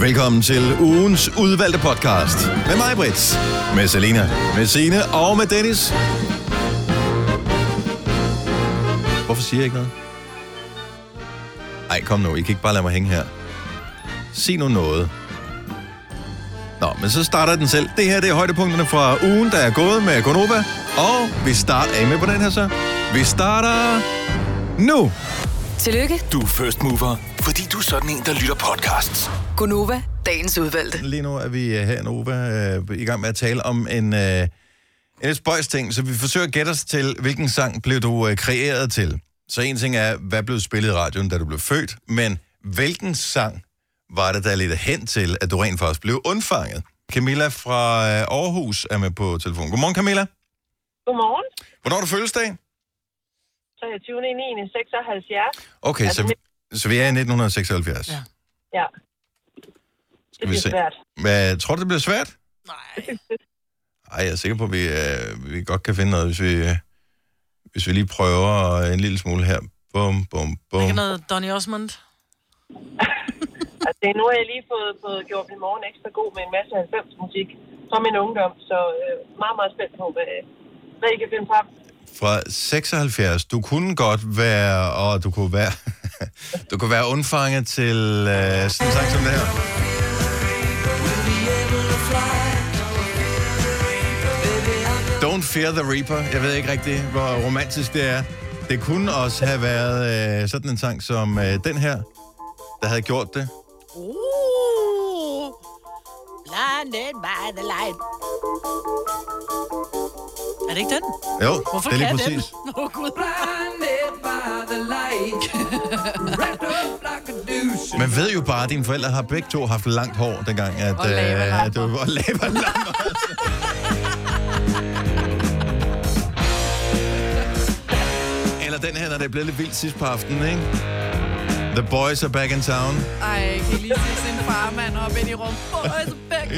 Velkommen til ugens udvalgte podcast. Med mig, Brits. Med Selina. Med Signe og med Dennis. Hvorfor siger jeg ikke noget? Ej, kom nu. I kan ikke bare lade mig hænge her. Sig nu noget. Nå, men så starter den selv. Det her det er højdepunkterne fra ugen, der er gået med Gonova. Og vi starter... Er I med på den her så? Vi starter nu. Tillykke, Du er first mover, fordi du er sådan en, der lytter podcasts. Gunova, dagens udvalgte. Lige nu er vi øh, her i Nova øh, i gang med at tale om en, øh, en lidt spøjs ting, så vi forsøger at gætte os til, hvilken sang blev du øh, kreeret til. Så en ting er, hvad blev spillet i radioen, da du blev født, men hvilken sang var det, der ledte hen til, at du rent faktisk blev undfanget? Camilla fra øh, Aarhus er med på telefon. Godmorgen, Camilla. Godmorgen. Hvornår er du fødselsdag? 23. 9. 76. Okay, Altså, så, så vi er i 1976. Ja. Ja, Skal det vi se. svært. Hvad, tror du, det bliver svært? Nej. Ej, jeg er sikker på, at vi, øh, vi godt kan finde noget, hvis vi, øh, hvis vi lige prøver en lille smule her. Bum, bum, bum. Ikke noget Donny Osmond? Altså, nu har jeg lige fået, fået gjort min morgen ekstra god med en masse 90 musik fra min ungdom, så øh, meget, meget spændt på, hvad, hvad I kan finde frem. Fra 76. Du kunne godt være, og du kunne være, du kunne være undfanget til øh, sådan en sang som det her. Don't Fear the Reaper. Jeg ved ikke rigtig, hvor romantisk det er. Det kunne også have været øh, sådan en sang som øh, den her, der havde gjort det. Uh, blinded by the light. Er det ikke den? Jo, Hvorfor det er lige præcis. den? Åh, oh, Gud. Man ved jo bare, at dine forældre har begge to haft langt hår, dengang at, Og øh, du var lavalamper. Eller den her, når det er blevet lidt vildt sidst på aftenen, ikke? The boys are back in town. Ej, kan I lige se sin farmand op ind i rum? Boys back.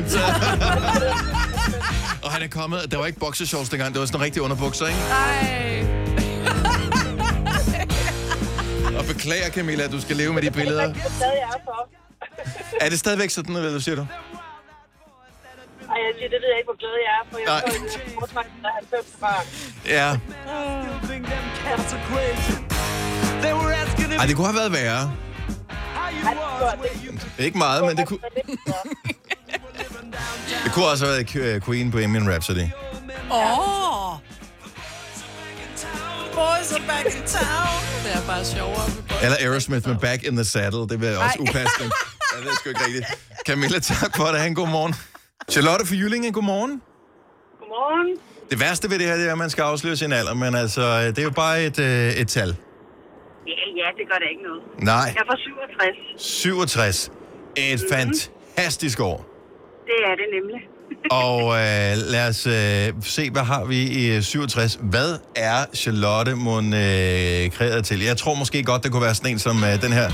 Og han er kommet, der var ikke boxershorts dengang, det var sådan en rigtig underbukser, ikke? Ej. Beklager, Camilla, at du skal leve med de billeder. Det er stadig er for. Er det stadigvæk sådan, hvad du siger du? Ej, jeg siger, det ved jeg ikke, hvor glad jeg er for. Jeg Nej. får en foretrækning af 90 barn. Ja. Ej, det kunne have været værre. Ikke meget, men det kunne, det kunne også have været øh, Queen Bohemian Rhapsody. Åh. Boys are back in town. Det er bare sjovere. Eller Aerosmith med Back in the Saddle. Det vil også upassende. Ja, det er sgu ikke rigtigt. Camilla, tak for det. Ha' en god morgen. Charlotte fra Jyllinge, god morgen. Godmorgen. Det værste ved det her, det er, at man skal afsløre sin alder, men altså, øh, det er jo bare et, øh, et tal. Ja, ja, det gør da ikke noget. Nej, Jeg er fra 67. 67. Et fantastisk år. Det er det nemlig. Og øh, lad os øh, se, hvad har vi i øh, 67. Hvad er Charlotte Mon øh, kreeret til? Jeg tror måske godt, det kunne være sådan en som øh, den her.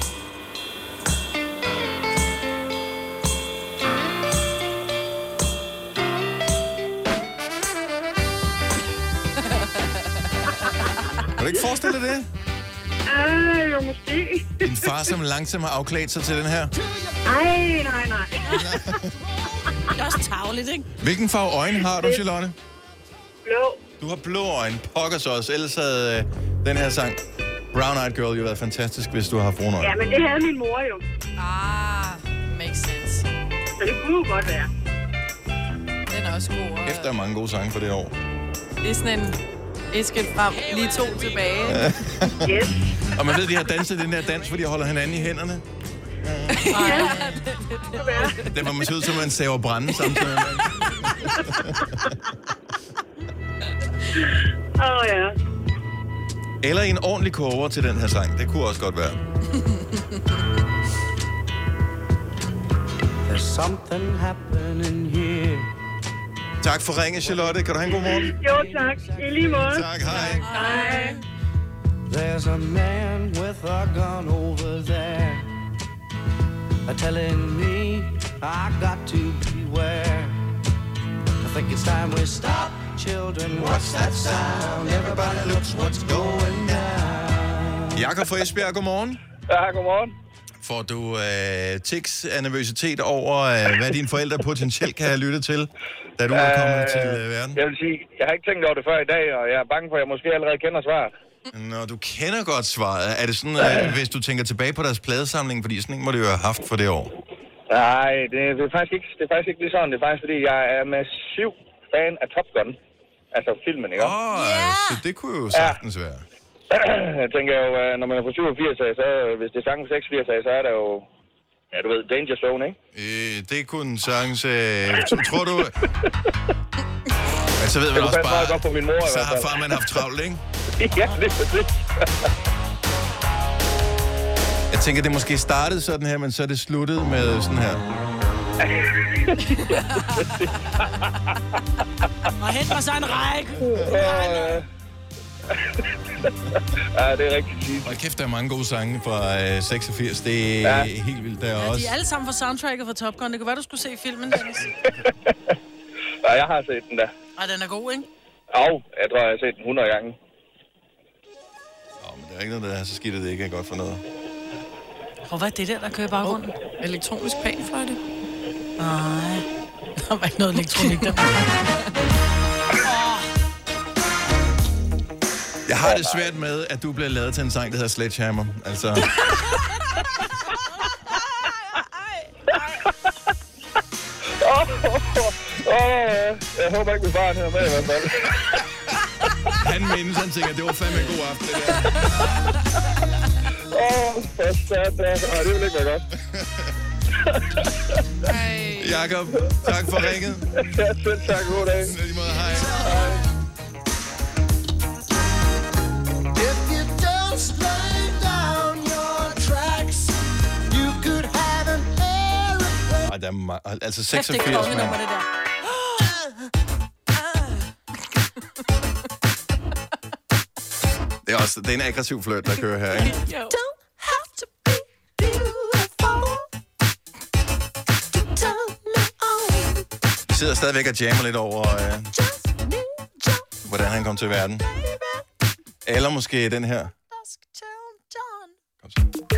Kan du ikke forestille dig det? Ej, jo, måske. Din far, som langsomt har afklædt sig til den her. Ej, nej, nej. Det er også tavligt, ikke? Hvilken farve øjne har du, Charlotte? Blå. Du har blå øjne. Pokker så også. Ellers havde øh, den her sang Brown Eyed Girl jo været fantastisk, hvis du har haft brune øjne. Ja, men det havde min mor jo. Ah, makes sense. Så det kunne jo godt være. Den er også god. og- Efter mange gode sange for det år. Det er sådan en et skridt frem, lige to tilbage. Yes. Og man ved, de har danset den der dans, hvor de holder hinanden i hænderne. Den var man ser ud som, man saver brænde samtidig. Åh, oh, ja. Eller en ordentlig cover til den her sang. Det kunne også godt være. There's something happening here. Tak for ringe, Charlotte. Kan du have en god morgen? Jo, tak. I lige måde. Tak, hej. Hej. There's a man with a gun over there. Uh, telling me I got to beware. I think it's time we stop, children. What's that sound? Everybody looks what's going down. Jakob fra Esbjerg, godmorgen. Ja, godmorgen. Får du øh, tics af nervøsitet over, øh, hvad dine forældre potentielt kan have lyttet til, da du er kommet til øh, verden? Jeg vil sige, jeg har ikke tænkt over det før i dag, og jeg er bange for, at jeg måske allerede kender svaret. Når du kender godt svaret, er det sådan, øh, hvis du tænker tilbage på deres pladesamling, fordi sådan en må det jo have haft for det år? Nej, det, det, er faktisk ikke, det er faktisk ikke lige sådan. Det er faktisk, fordi jeg er massiv fan af Top Gun. Altså filmen, ikke? Åh, oh, Ja. så det kunne jo sagtens være. Jeg tænker jo, øh, når man er på 87 af, så øh, hvis det er sangen 86 af, så er der jo, ja du ved, Danger Zone, ikke? Øh, det kunne sagtens... Øh, tror du... Men så ved man også bare, godt på min mor så har farmand haft travlt, ikke? ja, det er det. Jeg tænker, det måske startede sådan her, men så er det sluttet med sådan her. Og hent mig så en række. Ja, det er rigtig fint. Og kæft, der er mange gode sange fra øh, 86. Det er Ja. ja. helt vildt der Ja, også. de er alle sammen fra soundtracket fra Top Gun. Det kunne være, du skulle se filmen, Dennis. Ja, jeg har set den der. Ej, den er god, ikke? Au, jeg tror, jeg har set den 100 gange. Der er ikke noget, der er så skidt, at det ikke er godt for noget. Og hvad er det der, der kører i baggrunden? Elektronisk panfløjte. Nej, der var ikke noget elektronik der. Jeg har det svært med, at du bliver lavet til en sang, der hedder Sledgehammer. Altså, Åh, jeg håber ikke, min far hører med i hvert fald. han mindes, han tænker, det var fandme en god aften, det der. Åh, for satan. Ej, det vil ikke være godt. Jakob, tak for ringet. Ja, selv tak. God dag. Lige måde, hej. If you don't slow down your tracks, you could have an aeroplane. Ej, der er ma- altså Kæft, det er 86, kongenummer, mand. Er, også, det er en aggressiv fløjt, der kører her, ikke? Jo. Me. Vi sidder stadigvæk og jammer lidt over, øh, hvordan han kom til verden. Eller måske den her. Ask John John. Kom så.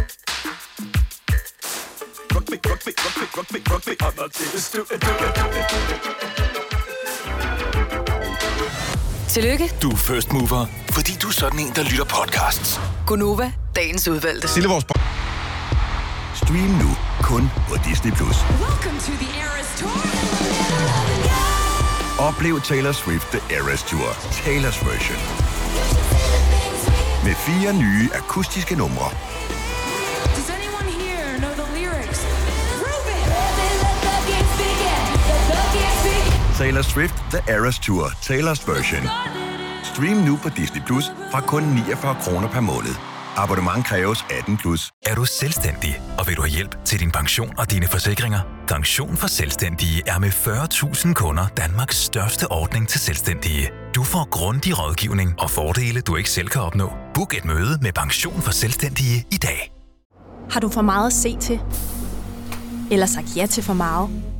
Tillykke, Du er first mover, fordi du er sådan en, der lytter podcasts. Gunova, dagens udvalgte. Sille vores Stream nu kun på Disney+. Plus. Oplev Taylor Swift The Eras Tour, Taylor's version. Med fire nye akustiske numre. Taylor Swift The Eras Tour, Taylor's version. Stream nu på Disney Plus fra kun 49 kroner per måned. Abonnement kræves 18 plus. Er du selvstændig, og vil du have hjælp til din pension og dine forsikringer? Pension for Selvstændige er med 40.000 kunder Danmarks største ordning til selvstændige. Du får grundig rådgivning og fordele, du ikke selv kan opnå. Book et møde med Pension for Selvstændige i dag. Har du for meget at se til? Eller sagt ja til for meget?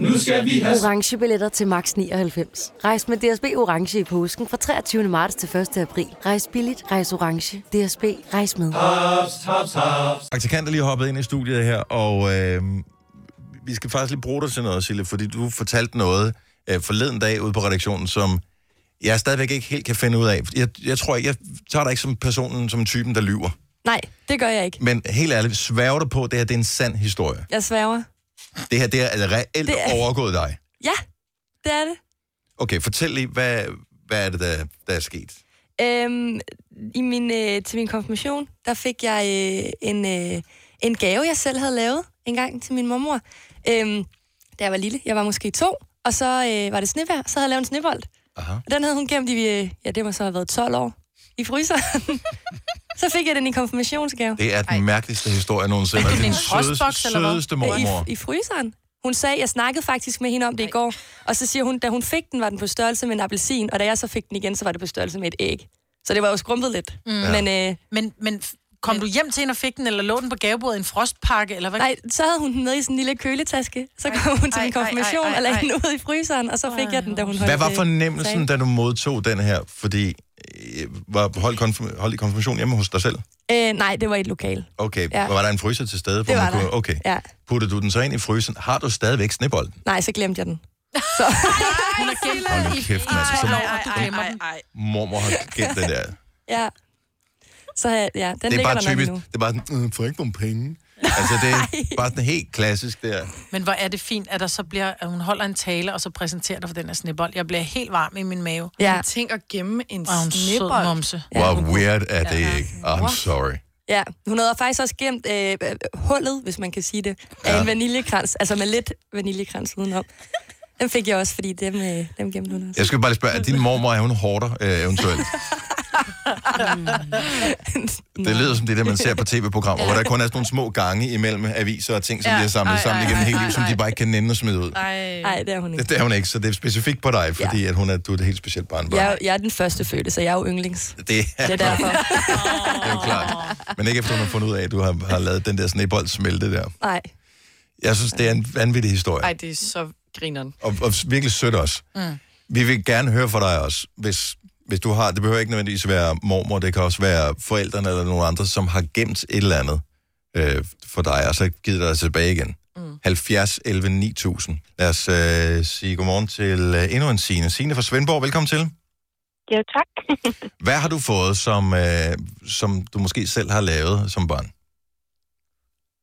Nu skal vi have... Orange billetter til max 99. Rejs med DSB Orange i påsken fra 23. marts til 1. april. Rejs billigt, rejs orange. DSB, rejs med. Haps, haps, haps. Praktikant er lige hoppet ind i studiet her, og øh, vi skal faktisk lige bruge dig til noget, Sille, fordi du fortalte noget øh, forleden dag ude på redaktionen, som jeg stadigvæk ikke helt kan finde ud af. Jeg, jeg tror ikke, jeg tager dig ikke som personen, som typen, der lyver. Nej, det gør jeg ikke. Men helt ærligt, sværger du på, at det her det er en sand historie? Jeg sværger. Det her, det er altså reelt Det er- er... overgået dig. Ja, det er det. Okay, fortæl lige, hvad, hvad er det, der, der er sket? Øhm, i min, øh, til min konfirmation, der fik jeg øh, en, øh, en gave, jeg selv havde lavet en gang til min mormor. Øhm, da jeg var lille, jeg var måske to, og så øh, var det snevejr, så havde jeg lavet en snebold. Aha. Og den havde hun gemt i, øh, ja, det må så have været 12 år. I fryseren. så fik jeg den i konfirmationsgave. Det er den mærkeligste historie nogensinde. Det er den sødeste, sødeste mormor. I, I fryseren. Hun sagde, jeg snakkede faktisk med hende om det i går, og så siger hun, da hun fik den, var den på størrelse med en appelsin, og da jeg så fik den igen, så var det på størrelse med et æg. Så det var jo skrumpet lidt. Mm. Men, øh, men, men kom du hjem til hende og fik den, eller lå den på gavebordet i en frostpakke, eller hvad? nej, så havde hun den med i sådan en lille køletaske. Så kom hun til ej, min ej, konfirmation ej, ej, og lagde ej. den ud i fryseren, og så fik jeg den, da hun holdt Hvad var fornemmelsen, tale. da du modtog den her? Fordi øh, var holdt, konfirm- holdt i konfirmation hjemme hos dig selv? Øh, nej, det var i et lokal. Okay, Ja. var der en fryser til stede? Hvor Det man var kunne, der. okay. Ja. Puttede du den så ind i fryseren? Har du stadigvæk snebolden? Nej, så glemte jeg den. Hun har gemt Hold den i kæft, ej, Så ej, ej, mormor har gemt den der. Ja. Så ja, ja den det er ligger bare typisk. Det er bare sådan, øh, får ikke nogen penge. Altså, det er bare sådan helt klassisk der. Men hvor er det fint, at der så bliver, at hun holder en tale, og så præsenterer dig for den her snebold. Jeg bliver helt varm i min mave. Ja. Tænk at gemme en snebold. momse. Hvor weird er det ikke? I'm sorry. Ja, hun havde faktisk også gemt øh, øh, hullet, hvis man kan sige det, af Ja. en vaniljekrans, altså med lidt vaniljekrans udenom. Dem fik jeg også, fordi dem, øh, dem gemte hun også. Jeg skal bare lige spørge, er din mormor, er hun hårder øh, eventuelt? Det lyder som det der, man ser på tv-programmer, hvor der kun er sådan nogle små gange imellem aviser og ting, som Ja. ja. bliver samlet Ej, sammen ej, igennem ej, hele livet, som de bare ikke kan nænde og smide ud. Nej, det er hun ikke. Det, det er hun ikke, så det er specifikt på dig, fordi at hun er, du er et helt specielt barnbarn. Jeg, er- jeg er den første fødte, så jeg er jo yndlings. Det Det er derfor. det er jo klart. Men ikke efter, hun har fundet ud af, at du har, har lavet den der snebold smelte der. Nej. Jeg synes, det er en vanvittig historie. Ej, det er så grineren. Og, og virkelig sødt også. Mm. Vi vil gerne høre fra dig også, hvis, hvis du har, det behøver ikke nødvendigvis være mormor, det kan også være forældrene eller nogen andre, som har gemt et eller andet øh, for dig, og så givet dig tilbage igen. Mm. 70 11 9000. Lad os øh, sige godmorgen til øh, endnu en Signe. Signe fra Svendborg, velkommen til. Ja, tak. Hvad har du fået, som, øh, som du måske selv har lavet som barn?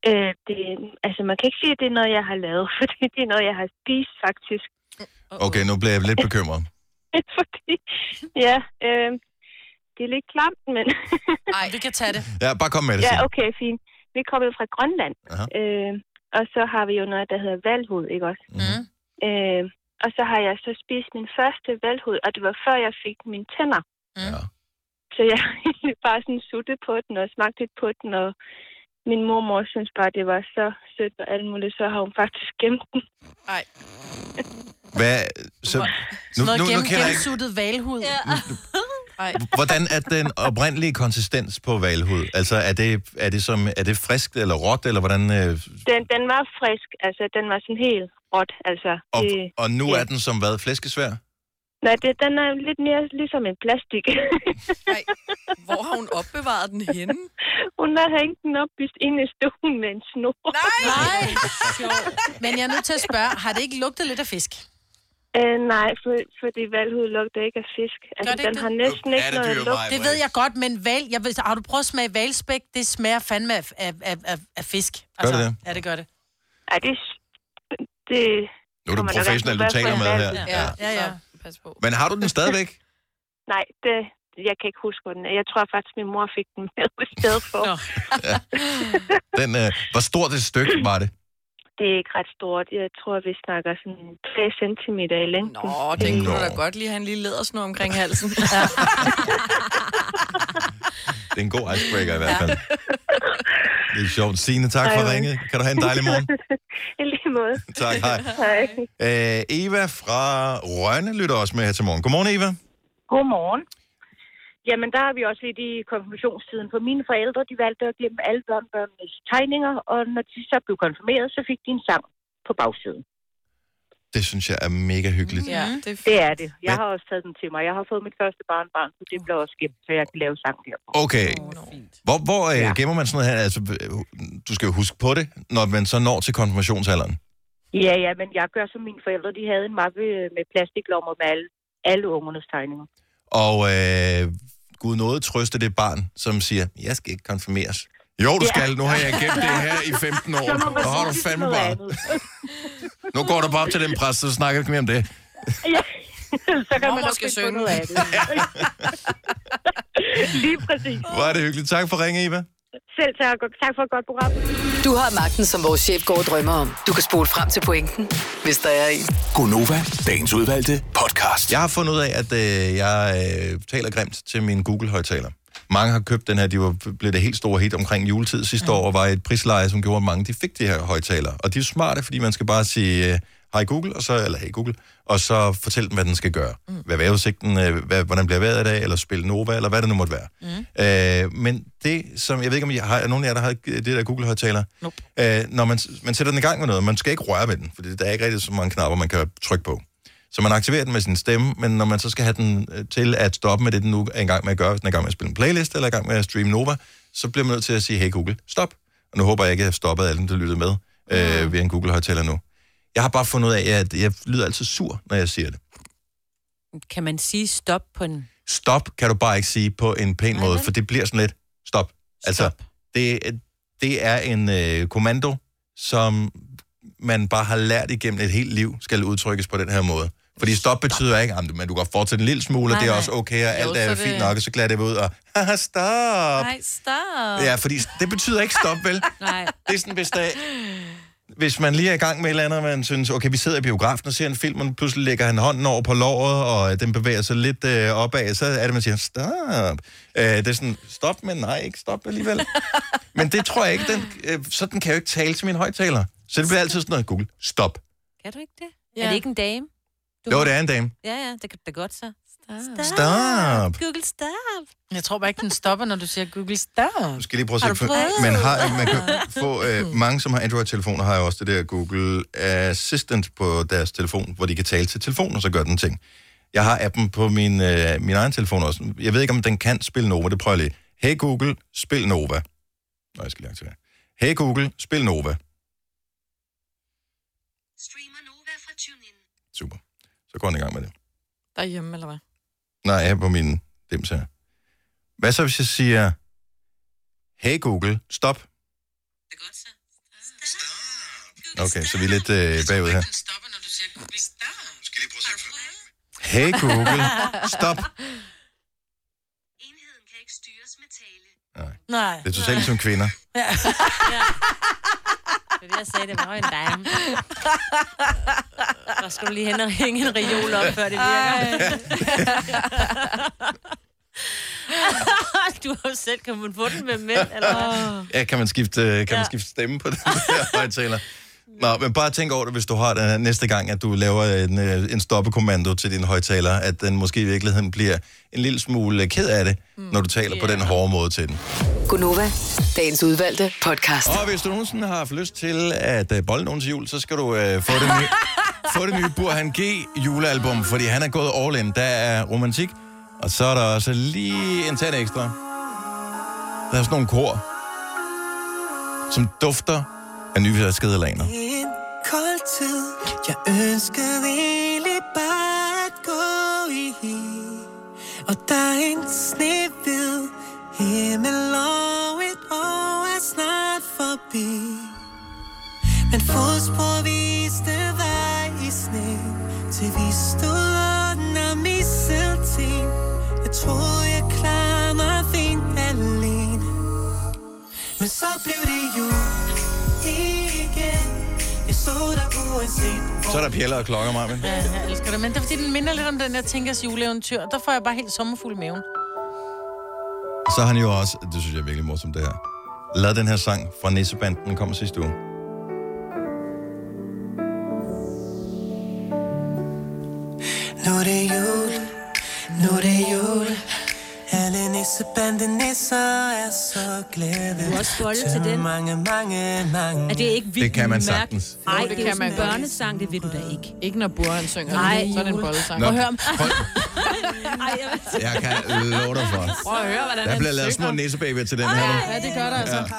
Øh, det, altså, man kan ikke sige, at det er noget, jeg har lavet, fordi det er noget, jeg har spist, faktisk. Okay, nu bliver jeg lidt bekymret. fordi, ja, øh, det er lidt klamt, men... Nej, vi kan tage det. Ja, bare kom med det, Ja, okay, fint. Vi er kommet fra Grønland, Aha. øh, og så har vi jo noget, der hedder valghud, ikke også? Mm. Øh, og så har jeg så spist min første valghud, og det var før jeg fik mine tænder. Ja. Så jeg har bare sådan suttet på den og smagt lidt på den, og min mormor synes bare, det var så sødt og alt muligt, så har hun faktisk gemt den. Nej. Hvad, så, nu, Sådan noget nu, nu gennem, kender jeg ikke, gennemsuttet valhud. Ja. hvordan er den oprindelige konsistens på valhud? Altså, er det, er det, som, er det friskt eller råt, eller hvordan... Øh, Den, den var frisk, altså den var sådan helt råt, altså. og, det, og nu er den som hvad? Flæskesvær? Nej, det, den er lidt mere ligesom en plastik. Hvor har hun opbevaret den henne? hun har hængt den op inde i stuen med en snor. Nej! Nej. Men jeg er nødt til at spørge, har det ikke lugtet lidt af fisk? Øh, nej, for, fordi valghud lugter ikke af fisk. Altså, det den ikke har det? næsten ikke noget lugt. Det ved jeg godt, men val, jeg ved, har du prøvet at smage valspæk? Det smager fandme af, af, af, af, af fisk. Altså, Gør det det? Ja, det gør det. Ej, det, det Nu er du professionel, du taler med her. Ja, ja, ja. Pas på. Men har du den stadigvæk? Nej, det, jeg kan ikke huske, hvor den er. Jeg tror faktisk, min mor fik den med i stedet for. Den, øh, hvor stort et stykke var det? Det er ikke ret stort. Jeg tror, vi snakker sådan 3 cm i længden. Nå, den kunne du da godt lige have en lille lædersnor omkring halsen. Ja. Det er en god icebreaker i hvert fald. Det er sjovt. Signe, tak for ringet. Kan du have en dejlig morgen? I lige måde. Tak, hej. Hej. Øh, Eva fra Rønne lytter også med her til morgen. Godmorgen, Eva. Godmorgen. Jamen, der er vi også lidt i konfirmationstiden. For mine forældre, de valgte at glemme alle børnebørnenes tegninger, og når de så blev konfirmeret, så fik de en sang på bagsiden. Det synes jeg er mega hyggeligt. Ja, det er, det er det. Jeg har også taget den til mig. Jeg har fået mit første barnbarn, så det bliver også gemt, så jeg kan lave sang der. Okay. Hvor, hvor øh, gemmer man sådan noget her? Altså, du skal jo huske på det, når man så når til konfirmationsalderen. Ja, ja, men jeg gør som mine forældre. De havde en mappe med plastiklommer med alle, alle ungernes tegninger. Og øh, Gud nåede trøste det barn, som siger, jeg skal ikke konfirmeres. Jo, du Ja. skal. Nu har jeg gemt det her i 15 år. Så må man Og har du fandme bare. Nu går du bare op til den præst, så snakker vi ikke mere om det. ja, så kan man skal finde på synge. noget af det. Lige præcis. Hvor er det hyggeligt. Tak for ringe, Eva. Selv tak, tak for et godt program. Du har magten, som vores chef går og drømmer om. Du kan spole frem til pointen, hvis der er en. Gonova, dagens udvalgte podcast. Jeg har fundet ud af, at øh, jeg øh, taler grimt til min Google-højtaler. Mange har købt den her, de var blevet det helt store hit omkring juletid sidste år, og var et prisleje, som gjorde, at mange de fik de her højtaler. Og de er smarte, fordi man skal bare sige, øh, hej Google, og så, eller hey Google, og så fortæl dem, hvad den skal gøre. Mm. Hvad er vejrudsigten, øh, hvad, hvordan bliver vejret i dag, eller spille Nova, eller hvad det nu måtte være. Mm. Øh, men det, som, jeg ved ikke, om I har, er nogen af jer, der har det der Google-højtaler? Nope. Øh, når man, man sætter den i gang med noget, man skal ikke røre ved den, for der er ikke rigtig så mange knapper, man kan trykke på. Så man aktiverer den med sin stemme, men når man så skal have den øh, til at stoppe med det, den nu er i gang med at gøre, hvis den er i gang med at spille en playlist, eller er i gang med at streame Nova, så bliver man nødt til at sige, hey Google, stop. Og nu håber jeg ikke, at jeg har stoppet alle dem, der lyttede med øh, ved en Google-højtaler nu. Jeg har bare fundet ud af, at jeg lyder altid sur, når jeg siger det. Kan man sige stop på en... Stop kan du bare ikke sige på en pæn måde, for det bliver sådan lidt stop. Altså, det, det er en øh, kommando, som man bare har lært igennem et helt liv, skal udtrykkes på den her måde. Fordi stop betyder ikke, at du kan fortsætte en lille smule, og Nej, det er nej. også okay, og alt Jo, er så fint det- nok, og så glæder det ud, og haha, stop. Nej, stop. Ja, fordi det betyder ikke stop, vel? Nej. Det er sådan, hvis, der, hvis man lige er i gang med et eller andet, og man synes, okay, vi sidder i biografen og ser en film, og pludselig lægger han hånden over på låret, og øh, den bevæger sig lidt øh, opad, så er det, man siger, stop. Øh, det er sådan, stop, men nej, ikke stop alligevel. men det tror jeg ikke, den, øh, sådan kan jeg jo ikke tale til min højtaler. Så det bliver altid sådan noget, Google, stop. Kan du ikke det? Ja. Er det ikke en dame? Jo, det er en dame. Ja, ja, det kan da godt så. Stop. Stop. Google, stop. Jeg tror bare ikke, den stopper, når du siger Google stop. Nu skal lige prøve at du se. for-? Man, har, man kan få, øh, mange, som har Android-telefoner, har jo også det der Google Assistant på deres telefon, hvor de kan tale til telefonen, og så gør den ting. Jeg har appen på min, øh, min egen telefon også. Jeg ved ikke, om den kan spille Nova. Det prøver jeg lige. Hey Google, spil Nova. Nå, jeg skal lige aktivere. Hey Google, spil Nova. Så går den i gang med det. Derhjemme, eller hvad? Nej, her på min dims her. Hvad så, hvis jeg siger, hey Google, stop? Okay, så vi er lidt øh, bagud her. Hey Google, stop. Nej. Det er totalt som kvinder. Ja. Det er det, jeg sagde, det var en dame. Skal du lige hen og hænge en reol op, før det virker. du har jo selv, kan man få den med mænd, eller hvad? Ja, kan man skifte, øh, kan man skifte stemme på den der højtaler? Nå, men bare tænk over det, hvis du har den næste gang, at du laver en, øh, en stoppekommando til din højtaler, at den måske i virkeligheden bliver en lille smule ked af det, mm. når du taler yeah. på den hårde måde til den. Gunova, dagens udvalgte podcast. Og hvis du nogensinde har haft lyst til at uh, bolde nogen til jul, så skal du uh, få, det nye, få det nye Burhan G julealbum, fordi han er gået all in. Der er romantik, og så er der også lige en tand ekstra. Der er sådan nogle kor, som dufter af nyvaskede laner. En kold tid, jeg ønskede egentlig bare at gå i. Og der er en snehvid himmel og et år er snart forbi. Men fodspor viste vej i sne, til vi stod under misselten. Jeg troede, jeg klarede mig fint alene. Men så blev det jul så er der pjæller og klokker, Marvin. Ja, jeg elsker det. Men det er fordi, den minder lidt om den der Tænkers juleeventyr. Der får jeg bare helt sommerfuld i maven. Så har han jo også, det synes jeg er virkelig morsomt det her, lavet den her sang fra Nissebanden, den kom sidste uge. Nu er det jul, nu er det jul. Alle nissebande nisser er så glade. Du er også bolde til den. Mange, mange, mange. Er det ikke vildt Det kan man sagtens. Nej, det, det kan man børnesang, det ved du da ikke. Ikke når Burhan synger. Nej, så er det en bollesang. Nå, Prøv at høre, prøv, Ej, jeg kan love dig for. prøv at høre, hvordan Der bliver lavet små nissebabyer til den her. nu. Ja, det gør der altså.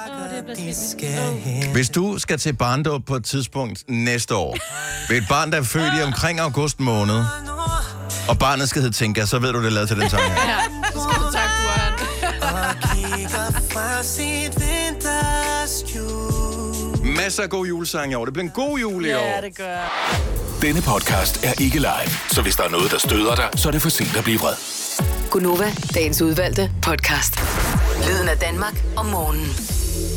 Ja. Hvis du skal til barndåb på et tidspunkt næste år, ved et barn, der er født i omkring august måned, og barnet skal hedde Tinka, så ved du, det er lavet til den sang her. Kigger fra sit vinterskjul. Masser af god julesang i år. Det bliver en god jul i år. Ja, det gør. Denne podcast er ikke live, så hvis der er noget, der støder dig, så er det for sent at blive vred. Gunova, dagens udvalgte podcast. Lyden af Danmark om morgenen.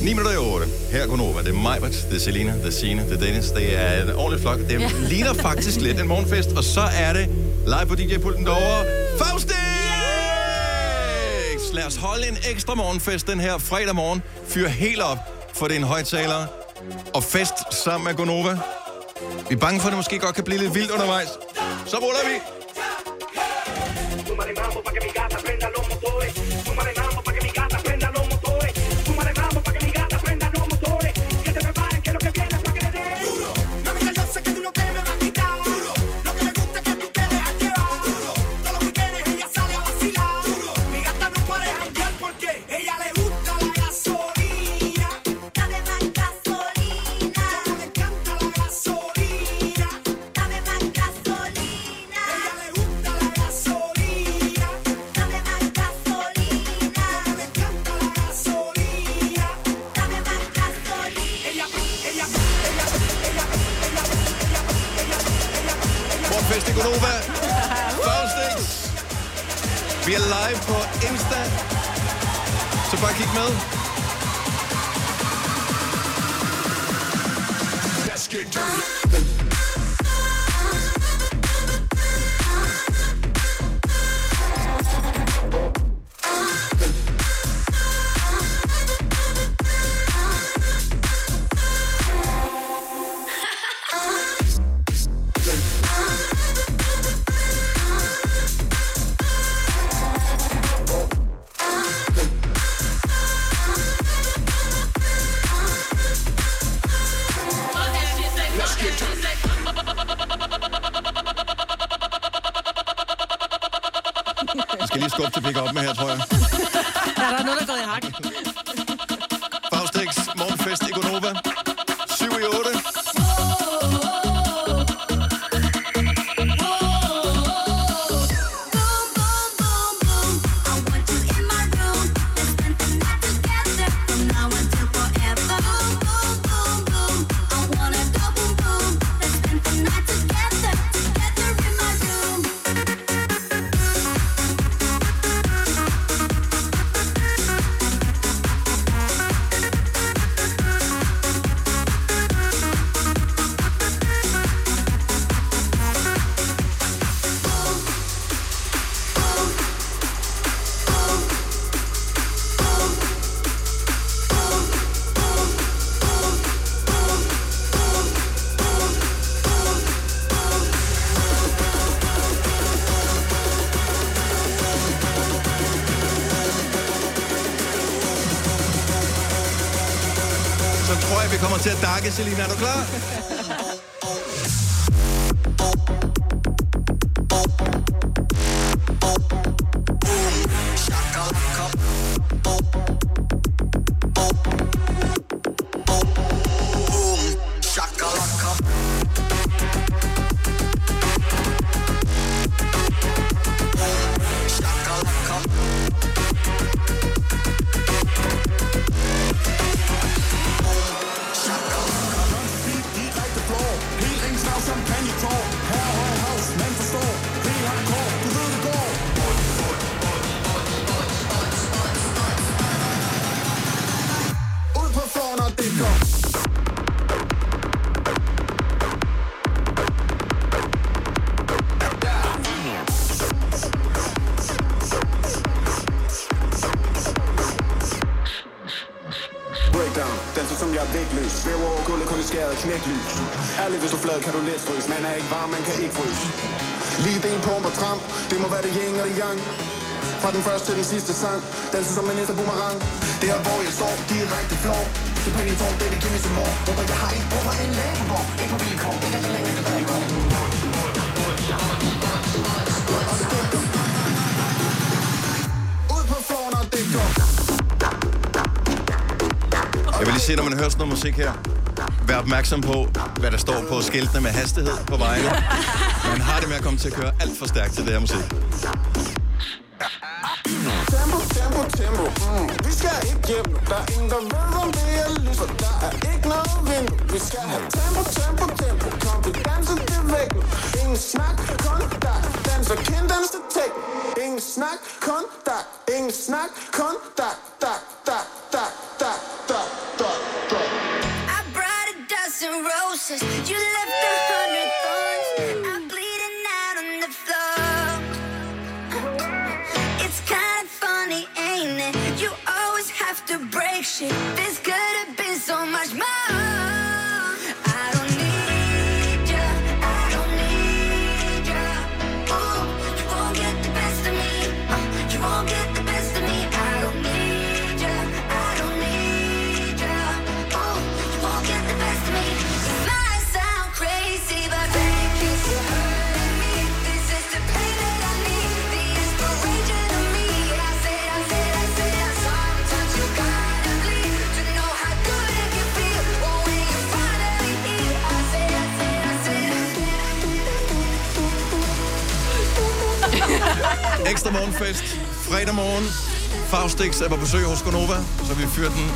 9 minutter i 8. Her er Gunova. Det er Majbert, det er Selina, det er Signe, det er Dennis. Det er en ordentlig flok. Det Ja. ligner faktisk lidt en morgenfest. Og så er det live på DJ-pulten derovre. Faustix! Lad os holde en ekstra morgenfest den her fredag morgen. Fyr helt op for din højtaler. Og fest sammen med Gonova. Vi er bange for, at det måske godt kan blive lidt vildt undervejs. Så ruller vi. Vi er live på Insta. Så bare kig med. Let's get dirty. Kommer til at Særligt hvis du flad, kan du let fryse. Man er ikke varm, man kan ikke fryse. Lige det en pump og tramp Det må være det yin og det yang. Fra den første til den sidste sang. Danser som en næste boomerang. Det er hvor jeg står, direkte floor Det er i tår, det er det me som mor Hvorfor jeg har ikke brug for en lægebord Ikke på vilkår, ikke så længe det der går Ud på floor, når det går Jeg vil lige se, når man hører sådan noget musik her, vær opmærksom på, hvad der står på skiltene med hastighed på vejene. Man har det med at komme til at køre alt for stærkt til det her musik. Tempo, tempo, tempo. Mm. Vi skal ikke hjem. Der er ingen, der ved, om det er lys, og der er ikke noget vind. Vi skal have tempo, tempo, tempo. Kom, vi danser det væk. Ingen snak, kun dig. Danser kind, danser tæk. Ingen snak, kun dig. Ingen snak, kun dig. Da, da, da, roses. You left a hundred thorns. I'm bleeding out on the floor. It's kind of funny, ain't it? You always have to break shit. This could have been so much more. Ekstra morgenfest, fredag morgen. Faustix er på besøg hos Gonova, så vi fyrer den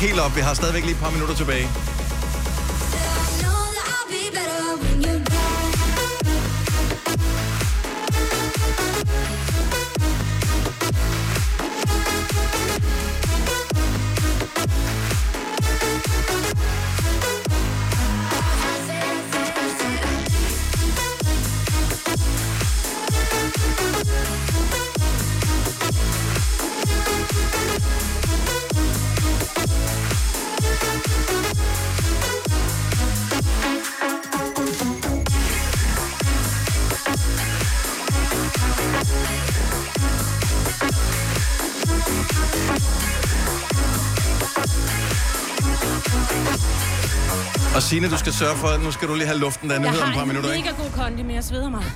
helt op. Vi har stadigvæk lige et par minutter tilbage. Signe, du skal sørge for, at nu skal du lige have luften der Jeg nyhed om et har par en minutter, mega ikke? god kondi, men jeg sveder mig.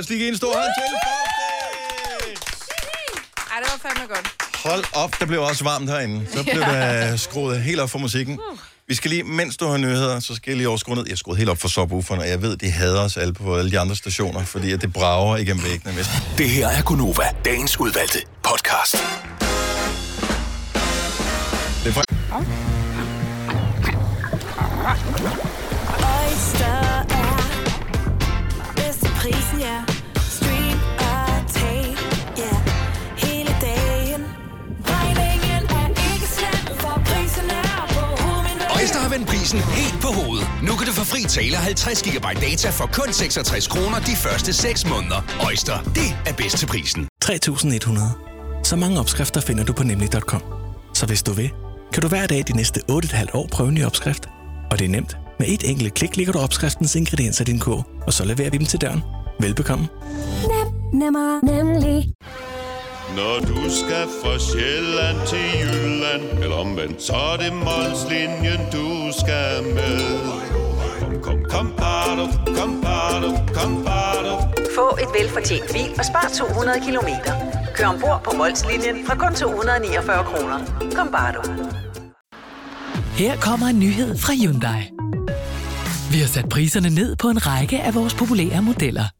os lige give en stor hånd til. Ej, det var fandme godt. Hold op, der blev også varmt herinde. Så blev der skruet helt op for musikken. Vi skal lige, mens du har nyheder, så skal jeg lige overskrue ned. Jeg skruede helt op for subwooferne, og jeg ved, de hader os alle på alle de andre stationer, fordi at det brager igennem væggene. Hvis... Det her er Gunova, dagens udvalgte podcast. Det er fra... Oyster Øjster har vendt prisen helt på hovedet. Nu kan du få fri tale 50 GB data for kun 66 kroner de første 6 måneder. Øjster, det er bedst til prisen. 3100. Så mange opskrifter finder du på nemlig.com. Så hvis du vil, kan du hver dag de næste 8,5 år prøve en ny opskrift. Og det er nemt. Med et enkelt klik ligger du opskriftens ingredienser i din kog, og så leverer vi dem til døren. Velbekomme. Nem, nemmer, nemlig. Når du skal fra Sjælland til Jylland Eller omvendt, så er det Molslinjen, du skal med Kom, kom, kom, bado, kom, bado, kom, bado. Få et velfortjent bil og spar 200 kilometer. Kør ombord på Molslinjen fra kun 249 kroner. Kom bare du. Her kommer en nyhed fra Hyundai. Vi har sat priserne ned på en række af vores populære modeller.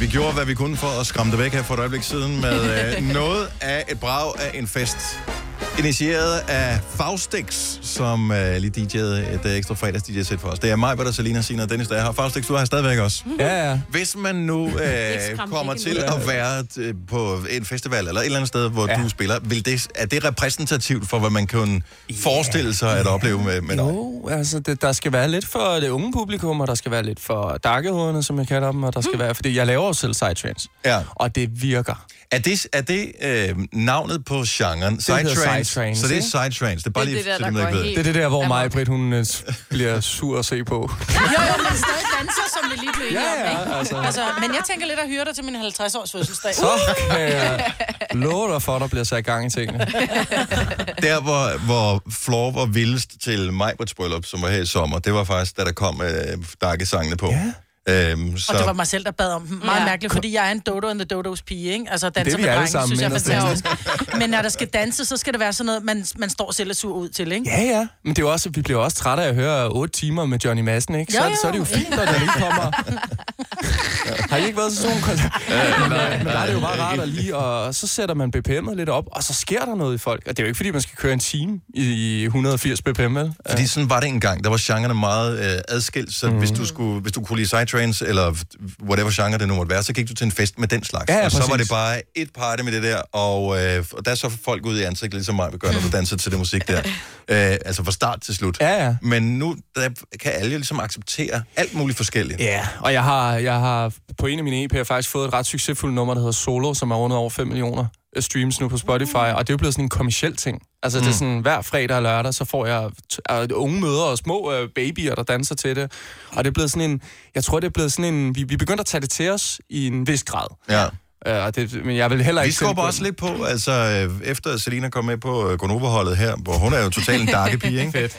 Vi gjorde, hvad vi kunne for at skræmme dig væk her for et øjeblik siden med øh, noget af et brag af en fest. Initieret af Faustix, som øh, lige DJ'ede et øh, ekstra fredags DJ-sæt for os. Det er mig, Bertha, Selina, Sina og Dennis, der er her. Faustix, du er her stadigvæk også. Ja, ja. Hvis man nu skræm kommer til at være øh, på en festival eller et eller andet sted, hvor ja. du spiller, vil det, er det repræsentativt for, hvad man kan forestille sig at opleve med, med dig? Jo, altså det, der skal være lidt for det unge publikum, og der skal være lidt for darkehovederne, som jeg kalder dem, og der skal være, fordi jeg laver jo selv psytrance, ja. og det virker. Er det, er det øh, navnet på genren? Det psytrance, Så det er ikke? psytrance. Det er bare Det er lige, det der, så der dem, går ikke ved helt- Det er det der, hvor mig, Britt, hun øh, bliver sur at se på. Jo, jo, men stadig danser, som vi lige blev enige Ja, ja, om, ikke? altså. altså. Men jeg tænker lidt at hyre dig til min 50-års fødselsdag. Så kan jeg love dig for, at der bliver sat gang i tingene. Der, hvor, hvor Floor var vildest til Majbrits bryllup, som var her i sommer, det var faktisk, da der kom øh, Darke-sangene på. Ja. Øhm, så... Og det var mig selv, der bad om dem. Meget Ja. mærkeligt, fordi jeg er en Dodo and the Dodos pige, ikke? Altså danser Det er vi med alle drenge, sammen, synes jeg er fantastisk. Men når der skal danse, så skal det være sådan noget, man, man står selv og sur ud til, ikke? Ja, ja. Men det er jo også, vi bliver også trætte af at høre 8 timer med Johnny Madsen, ikke? Så, Jo, er det- så er det jo jo. fint, når der lige kommer... Har I ikke været til sådan nogle men, øh, men der er det jo bare rart at lige, og så sætter man BPM'et lidt op, og så sker der noget i folk. Og det er jo ikke, fordi man skal køre en time i 180 BPM, vel? Fordi sådan var det engang. Der var genrerne meget øh, adskilt, så mm. hvis, du skulle, hvis du kunne lide psytrance, eller whatever genre det nu måtte være, så gik du til en fest med den slags. Ja, ja, og så var det bare et party med det der, og, øh, og der så folk ud i ansigtet, ligesom mig gøre, når du danser til det musik der. Øh, altså fra start til slut. Ja, ja. Men nu der kan alle ligesom acceptere alt muligt forskelligt. Ja, og jeg har, jeg har på en af mine EP'er faktisk fået et ret succesfuldt nummer, der hedder Solo, som er rundet over 5 millioner streams nu på Spotify, og det er jo blevet sådan en kommersiel ting. Altså, mm. det er sådan, hver fredag og lørdag, så får jeg t- øh, unge møder og små øh, babyer, der danser til det. Og det er blevet sådan en, jeg tror, det er blevet sådan en, vi, vi begynder at tage det til os i en vis grad. Ja. Øh, og det, men jeg vil heller Vi ikke... skubber selv- også lidt på, altså øh, efter Selina kom med på øh, Gonova-holdet her, hvor hun er jo totalt en darke pige, ikke? Fedt.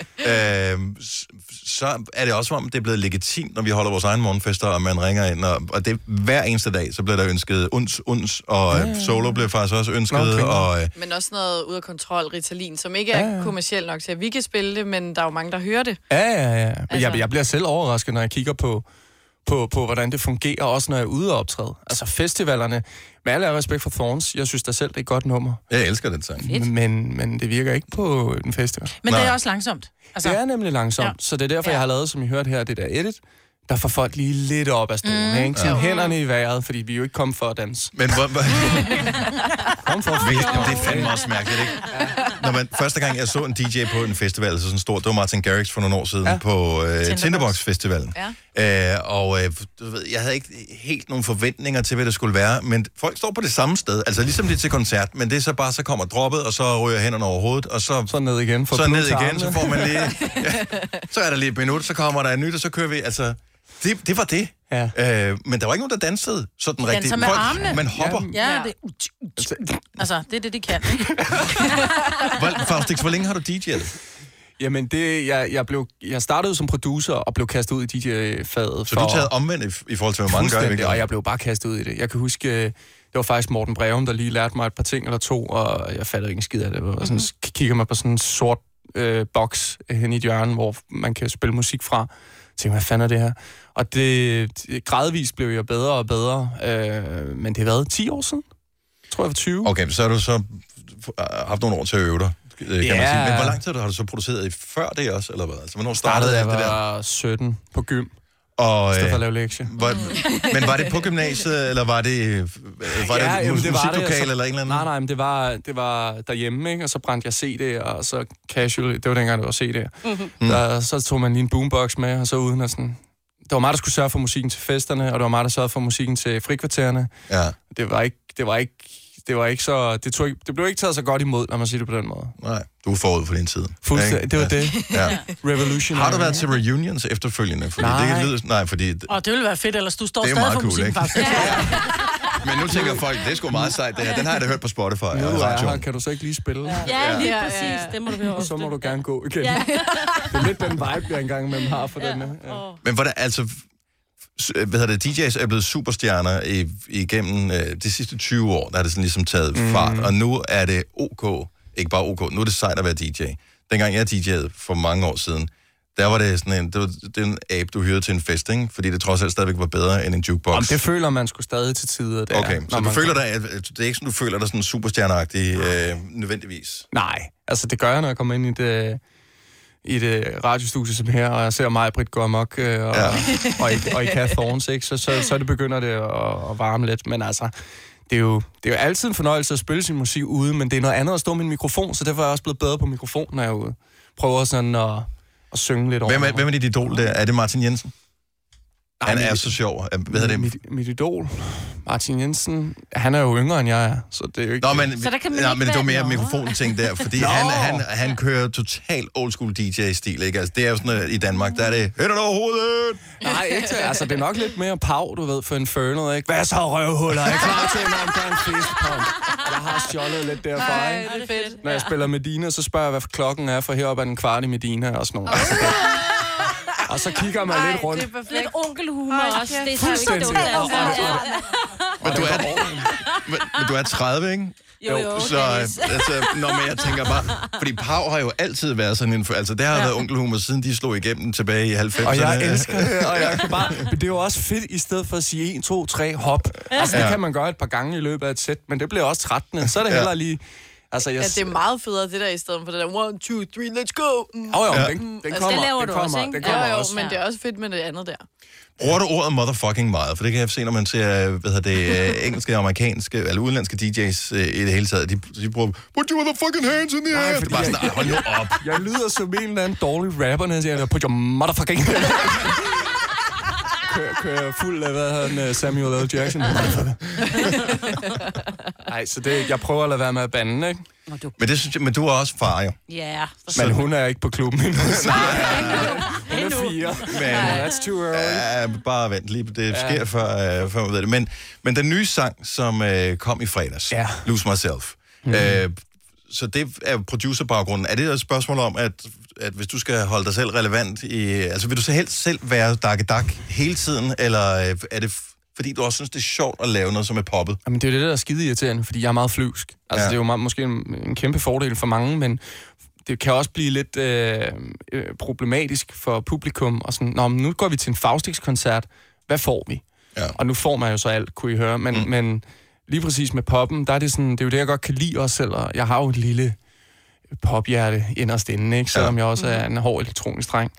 Øh, s- så er det også som om, det er blevet legitimt, når vi holder vores egen morgenfester, og man ringer ind, og, og det hver eneste dag, så bliver der ønsket uns, uns, og ja, solo blev faktisk også ønsket, Nå, okay. og øh, Men også noget ud af kontrol, Ritalin, som ikke er Ja, ja. kommercielt nok til, at vi kan spille det, men der er jo mange, der hører det. Ja, ja, ja. Altså... Altså- Jeg, jeg bliver selv overrasket, når jeg kigger på, på, på, hvordan det fungerer, også når jeg er ude og optræde. Altså festivalerne, med al respekt for Thorns, jeg synes da selv, det er et godt nummer. jeg elsker den sang. Men, men det virker ikke på en festival. Men det er også langsomt. Altså, det er nemlig langsomt, Ja. ja. så det er derfor, Ja. jeg har lavet, som I hørte her, det der edit, der får folk lige lidt op af stolen, Mm. ikke? Sådan Jo. hænderne i vejret, fordi vi er jo ikke kommet for at danse. Men hvor, hvor... Kom for at Jamen, det er fandme også mærkeligt, ikke? Når man, første gang, jeg så en DJ på en festival, altså sådan stor, det var Martin Garrix for nogle år siden ja. på øh, Tinderbox Festivalen. Ja. Øh, og øh, du ved, jeg havde ikke helt nogle forventninger til, hvad det skulle være, men folk står på det samme sted, altså ligesom det til koncert, men det er så bare, så kommer droppet, og så ryger hænderne over hovedet, og så, så ned igen, så blod ned igen, så får man lige, ja, så er der lige et minut, så kommer der et nyt, og så kører vi, altså, det, det var det. Ja. Øh, men der var ikke nogen, der dansede sådan De rigtigt. danser med Folk- armene. Man hopper. Ja, ja. det, altså, det er det, de kan. Hvor, Faustix, hvor længe har du DJ'et? Jamen, det, jeg, jeg, blev, jeg startede som producer og blev kastet ud i DJ-faget. Så du er taget omvendt i, i forhold til, hvor mange gør virkeligheden? og jeg blev bare kastet ud i det. Jeg kan huske, øh, det var faktisk Morten Breum, der lige lærte mig et par ting eller to, og jeg fattede ikke en skid af det. Og sådan, Mhm. kigger man på sådan en sort øh, boks hen i et hjørne, hvor man kan spille musik fra. Tænkte, hvad fanden er det her? Og det, gradvist blev jeg bedre og bedre, øh, men det har været 10 år siden. Jeg tror, jeg var 20. Okay, så har du så haft nogle år til at øve dig, øh, kan Ja. man sige. Men hvor lang tid har du så produceret i før det også, eller hvad? Altså, hvornår startede startede jeg det der? var 17 på gym. Og, for at øh, lave lektier. Var, men var det på gymnasiet, eller var det, øh, var det, jamen, mus- musiklokale altså- eller en eller anden? Nej, nej, men det var, det var derhjemme, ikke? og så brændte jeg CD'er, og så casual, det var dengang, det var CD'er. Mhm. Mm. Der, så tog man lige en boombox med, og så uden at sådan... Det var mig, der skulle sørge for musikken til festerne, og det var mig, der sørgede for musikken til frikvartererne. Ja. Det var ikke, det var ikke, det var ikke så... Det, tog, ikke- det blev ikke taget så godt imod, når man siger det på den måde. Nej, du er forud for din tid. Fuldstændig, det var det. Ja. Revolutionary. Har du været til reunions efterfølgende? Fordi Nej. Det kan lyde, nej, fordi... Og det ville være fedt, ellers du står Det er stadig meget for cool, musikken, ikke? faktisk. Men nu tænker folk, det er sgu meget sejt, det her. Den har jeg da hørt på Spotify Nu og er her, kan du så ikke lige spille? Ja. Ja, lige præcis. Det må du høre Så må du gerne gå igen. Ja. det er lidt den vibe, jeg engang imellem har for ja. den. Ja. Men hvordan, altså, hvad hedder det, DJ's er blevet superstjerner i, igennem øh, de sidste 20 år, der har det sådan ligesom taget mm. fart, og nu er det OK, ikke bare OK, nu er det sejt at være DJ. dengang jeg DJ'ede for mange år siden, der var det sådan en, det var, det er en app, du hyrede til en fest, ikke? Fordi det trods alt stadigvæk var bedre end en jukebox. Jamen, det føler man skulle stadig til tider. Der, Okay, så du føler dig, at- at det er ikke sådan, du føler dig sådan superstjerneagtig øh, nødvendigvis? Nej, altså det gør jeg, når jeg kommer ind i det, i det radiostudie som her, og jeg ser mig, Britt, gå amok, øh, og, ja. og, i, og i Kath Thorns, ikke? Så, så, så det begynder det at, at varme lidt. Men altså, det er, jo, det er jo altid en fornøjelse at spille sin musik ude, men det er noget andet at stå med en mikrofon, så derfor er jeg også blevet bedre på mikrofon, når jeg er ude. Prøver sådan at, at synge lidt over. Hvem er, hvem er dit idol der? Er det Martin Jensen? Nej, Han mit- er så sjov. Hvad hedder det? Mit, mit idol, Martin Jensen, han er jo yngre end jeg er, så det er jo ikke... Nå, men, så der kan man nej, ikke men det var mere noget. mikrofonting der, fordi han, han, han kører total old school DJ-stil, ikke? Altså, det er jo sådan, at i Danmark, der er det, hænder over hovedet! Nej, ikke til. Altså, det er nok lidt mere pav, du ved, for Inferno, ikke? Hvad så, røvhuller? Er I klar til en omgang fistpump? Jeg har stjålet lidt derfra, Ej, ikke? det er fedt. Når jeg spiller Medina, så spørger jeg, hvad klokken er, for heroppe er den kvart i Medina og sådan noget. Og så kigger man lidt rundt. Lidt onkelhumor også. Det er Fuldstændig. dumt, altså. Men du er, men, men du er 30, ikke? Jo, jo, Så, okay. altså, når men jeg tænker bare, fordi Pau har jo altid været sådan en, altså det har ja. været onkelhumor, siden de slog igennem tilbage i 90'erne. Og jeg elsker det, og jeg kan bare... Men det er jo også fedt, i stedet for at sige 1, 2, 3, hop. Altså, det Ja. kan man gøre et par gange i løbet af et sæt, men det bliver også trættende. Så er det Ja. hellere lige... Altså, jeg... Ja, det er meget federe, det der, i stedet for det der, one, two, three, let's go. Mm. Jo, jo, Ja. den- den Mm, kommer, det laver den du kommer, også, ikke? den kommer jo, jo, også. men Ja. det er også fedt med det andet der. Bruger du ordet motherfucking meget? For det kan jeg se, når man ser hvad hedder det, øh, engelske, amerikanske eller udenlandske DJ's øh, i det hele taget. De, de bruger, put your motherfucking hands in the air. Det er bare sådan, "Ej, hold nu op. Jeg lyder som en eller anden dårlig rapper, når jeg siger, put your motherfucking... kører, kører fuld af, hvad hedder han, øh, Samuel L. Jackson. Nej, så det, jeg prøver at lade være med at bande, ikke? Men, det synes jeg, men du er også far, jo. Ja. Men hun er ikke på klubben endnu. så- Hun er Endnu. fire. Men, That's too early. Ja, bare vent lige. Det Ja. sker før, øh, før man ved det. Men, men den nye sang, som øh, kom i fredags, ja. Lose Myself, mm. øh, så det er producerbaggrunden. Er det et spørgsmål om, at, at hvis du skal holde dig selv relevant i... Altså, vil du så helst selv være dak hele tiden, eller øh, er det fordi du også synes, det er sjovt at lave noget, som er poppet? Jamen, det er jo det, der er skide irriterende, fordi jeg er meget flyvsk. Altså, ja. det er jo meget, måske en, en kæmpe fordel for mange, men det kan også blive lidt øh, øh, problematisk for publikum. Og sådan, Nå, men nu går vi til en Faustix-koncert. Hvad får vi? Ja. Og nu får man jo så alt, kunne I høre. Men, mm. men lige præcis med poppen, der er det sådan, det er jo det, jeg godt kan lide også selv. Og jeg har jo et lille pophjerte inderst inde, ikke? selvom ja. jeg også er en hård elektronisk dreng.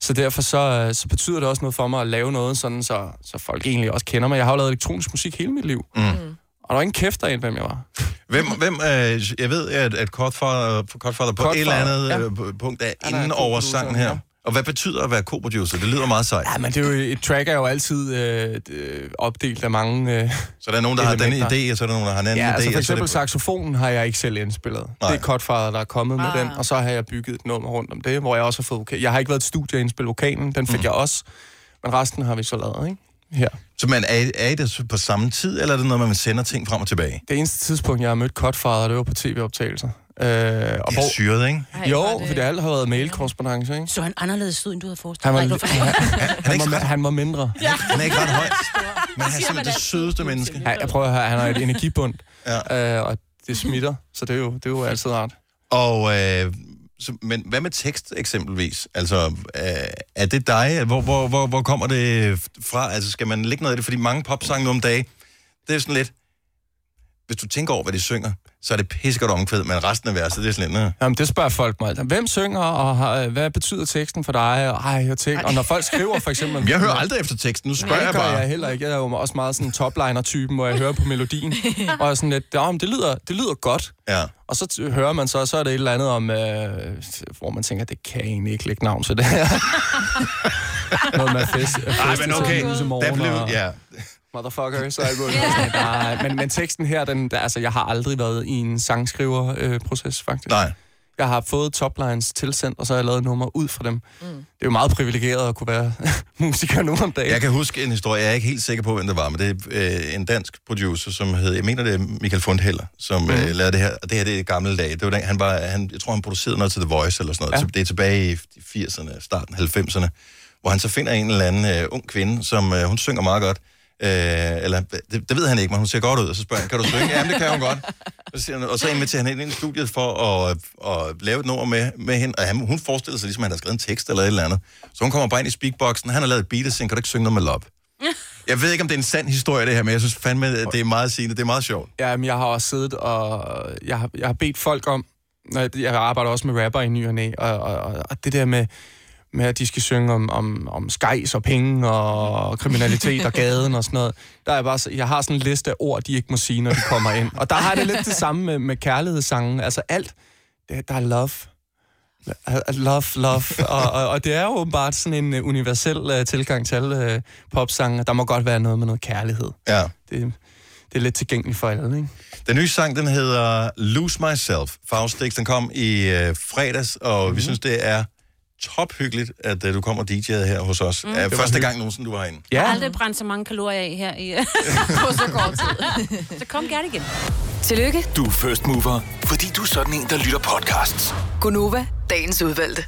Så derfor så, øh, så betyder det også noget for mig at lave noget sådan, så, så folk egentlig også kender mig. Jeg har jo lavet elektronisk musik hele mit liv. Mm. Og der var ingen kæft derinde, hvem jeg var. Hvem, hvem øh, jeg ved, at, at Godfather, Godfather på Godfather, et eller andet ja. øh, punkt er inde over sangen her. Ja. Og hvad betyder at være co-producer? Det lyder meget sejt. Ja, men det er jo, et track er jo altid øh, øh, opdelt af mange øh, Så der er nogen, der har denne elementer. idé, og så er der nogen, der har en anden Ja, idé. altså for eksempel det... saxofonen har jeg ikke selv indspillet. Nej. Det er Godfather, der er kommet med Ah. den, og så har jeg bygget et nummer rundt om det, hvor jeg også har fået vokal. Jeg har ikke været et studie og indspille vokalen, den fik mm. jeg også, men resten har vi så lavet, ikke? Her. Så man er, er I det på samme tid, eller er det noget, man sender ting frem og tilbage? Det eneste tidspunkt, jeg har mødt Godfather, det var på tv-optagelser. Øh, og Det er syret, ikke? Ej, Jo, hvor er det... alt har været mail-korrespondence, ikke? Så han anderledes ud, end du havde forestillet Han var, dig. han, han, han, var, han var mindre. Ja. Han er ikke ret høj, men han er simpelthen det sødeste menneske. Ja, jeg prøver at høre, han har et energibund, ja. øh, og det smitter, så det er jo, det er jo altid rart. Og, øh, så, men hvad med tekst eksempelvis? Altså, øh, er det dig? Hvor, hvor, hvor, hvor kommer det fra? Altså, skal man lægge noget af det? Fordi mange popsange nu om dagen, det er sådan lidt... Hvis du tænker over, hvad de synger, så er det pissegodt omkvæd, men resten af verset, det er sådan lidt... Jamen, det spørger folk mig. Hvem synger, og har, hvad betyder teksten for dig? Og, ej, jeg tænker, og når folk skriver for eksempel... Jeg hører aldrig efter teksten, nu spørger jeg bare. jeg heller ikke. Jeg er jo også meget sådan topliner-typen, hvor jeg hører på melodien. og er sådan lidt, ja, men det lyder, det lyder godt. Ja. Og så hører man så, så er det et eller andet om, øh, hvor man tænker, det kan egentlig ikke lægge navn til det her. Noget med fest. Nej, men okay, der blev... Ja. Motherfucker, så er jeg gået. Nej, men, men teksten her, den, der, altså, jeg har aldrig været i en sangskriver-proces, faktisk. Nej. Jeg har fået toplines tilsendt, og så har jeg lavet nummer ud fra dem. Mm. Det er jo meget privilegeret at kunne være musiker nu om dagen. Jeg kan huske en historie, jeg er ikke helt sikker på, hvem det var, men det er øh, en dansk producer, som hed, jeg mener det er Michael Fundheller, som mm. øh, lavede det her, og det her det er gamle dage. Det var den, han var, han, jeg tror han producerede noget til The Voice eller sådan noget, Ja. det er tilbage i 80'erne, starten af 90'erne, hvor han så finder en eller anden øh, ung kvinde, som øh, hun synger meget godt, Øh, eller, det, det ved han ikke, men hun ser godt ud. Og så spørger han, kan du synge? Jamen, det kan hun godt. Og så, siger han, og så inviterer han hende ind i studiet for at, at lave et nummer med, med hende. Og han, hun forestiller sig ligesom, at han har skrevet en tekst eller et eller andet. Så hun kommer bare ind i speakboxen. Han har lavet et beat og siger, kan du ikke synge noget med lop? Jeg ved ikke, om det er en sand historie, det her, men jeg synes fandme, at det er meget sigende. Det er meget sjovt. Ja, men jeg har også siddet og... Jeg har, jeg har bedt folk om... når Jeg jeg arbejder også med rapper i ny og næ, og, og, og, og det der med, med, at de skal synge om, om, om skejs og penge og kriminalitet og gaden og sådan noget. Der er bare, jeg har sådan en liste af ord, de ikke må sige, når de kommer ind. Og der har det lidt det samme med, med kærlighedssangen. Altså alt, det, der er love. Love, love. Og, og, og det er jo bare sådan en uh, universel uh, tilgang til alle uh, popsange. Der må godt være noget med noget kærlighed. Ja. Det, det er lidt tilgængeligt for alle, ikke? Den nye sang, den hedder Lose Myself. Faustix, den kom i øh, fredags, og mm-hmm. vi synes, det er tophyggeligt, at øh, du kommer DJ'et her hos os. Mm. Var første hyggeligt. gang nogensinde, du var inde. Jeg har aldrig brændt så mange kalorier af her i, på så kort tid. så kom gerne igen. Tillykke, Du er first mover, fordi du er sådan en, der lytter podcasts. Gunova, dagens udvalgte.